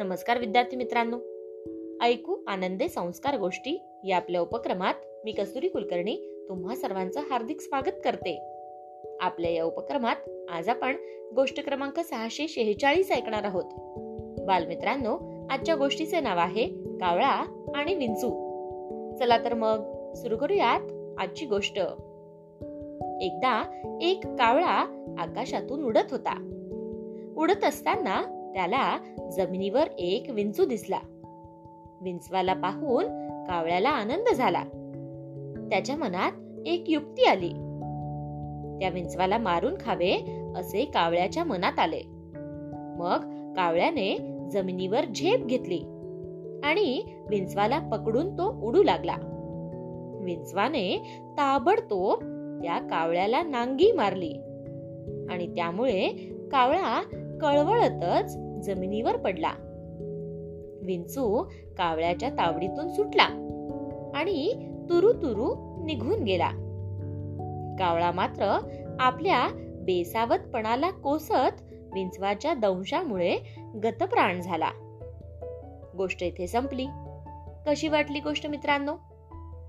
नमस्कार विद्यार्थी मित्रांनो. ऐकू आनंदे संस्कार गोष्टी या आपल्या उपक्रमात मी कस्तुरी कुलकर्णी तुम्हा सर्वांचं हार्दिक स्वागत करते. आपल्या या उपक्रमात आज आपण गोष्ट क्रमांक सहाशे शेहेचाळीस ऐकणार आहोत. बालमित्रांनो आजच्या गोष्टीचे नाव आहे कावळा आणि विंचू. चला तर मग सुरू करूयात आजची गोष्ट. एकदा एक कावळा आकाशातून उडत होता. उडत असताना त्याला जमिनीवर एक विंचू दिसला. विंचवाला पाहून कावळ्याला आनंद झाला. त्याच्या मनात एक युक्ती आली. त्या विंचवाला मारून खावे असे कावळ्याच्या मनात आले. मग कावळ्याने जमिनीवर झेप घेतली आणि विंचवाला पकडून तो उडू लागला. विंचवाने ताबडतोब त्या कावळ्याला नांगी मारली आणि त्यामुळे कावळा कळवळतच जमिनीवर पडला. विंचू कावळ्याच्या तावडीतून सुटला आणि तुरु तुरु निघून गेला. कावळा मात्र आपल्या बेसावतपणाला कोसत विंचवाच्या दंशामुळे गतप्राण झाला. गोष्ट इथे संपली. कशी वाटली गोष्ट मित्रांनो?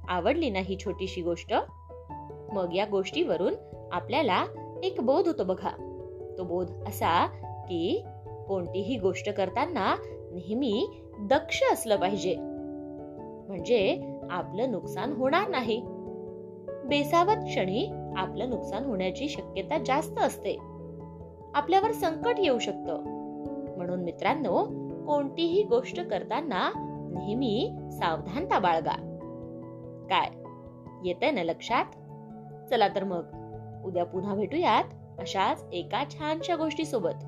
आवडली ना ही छोटीशी गोष्ट? मग या गोष्टीवरून आपल्याला एक बोध होतो बघा. तो बोध असा की कोणतीही गोष्ट करताना नेहमी दक्ष असलं पाहिजे. म्हणजे आपलं नुकसान होणार नाही. बेसावत क्षणी आपलं नुकसान होण्याची शक्यता जास्त असते. आपल्यावर संकट येऊ शकतं. म्हणून मित्रांनो कोणतीही गोष्ट करताना नेहमी सावधानता बाळगा. काय? येते ना लक्षात? चला तर मग उद्या पुन्हा भेटूयात अशाच एका छानशा गोष्टी सोबत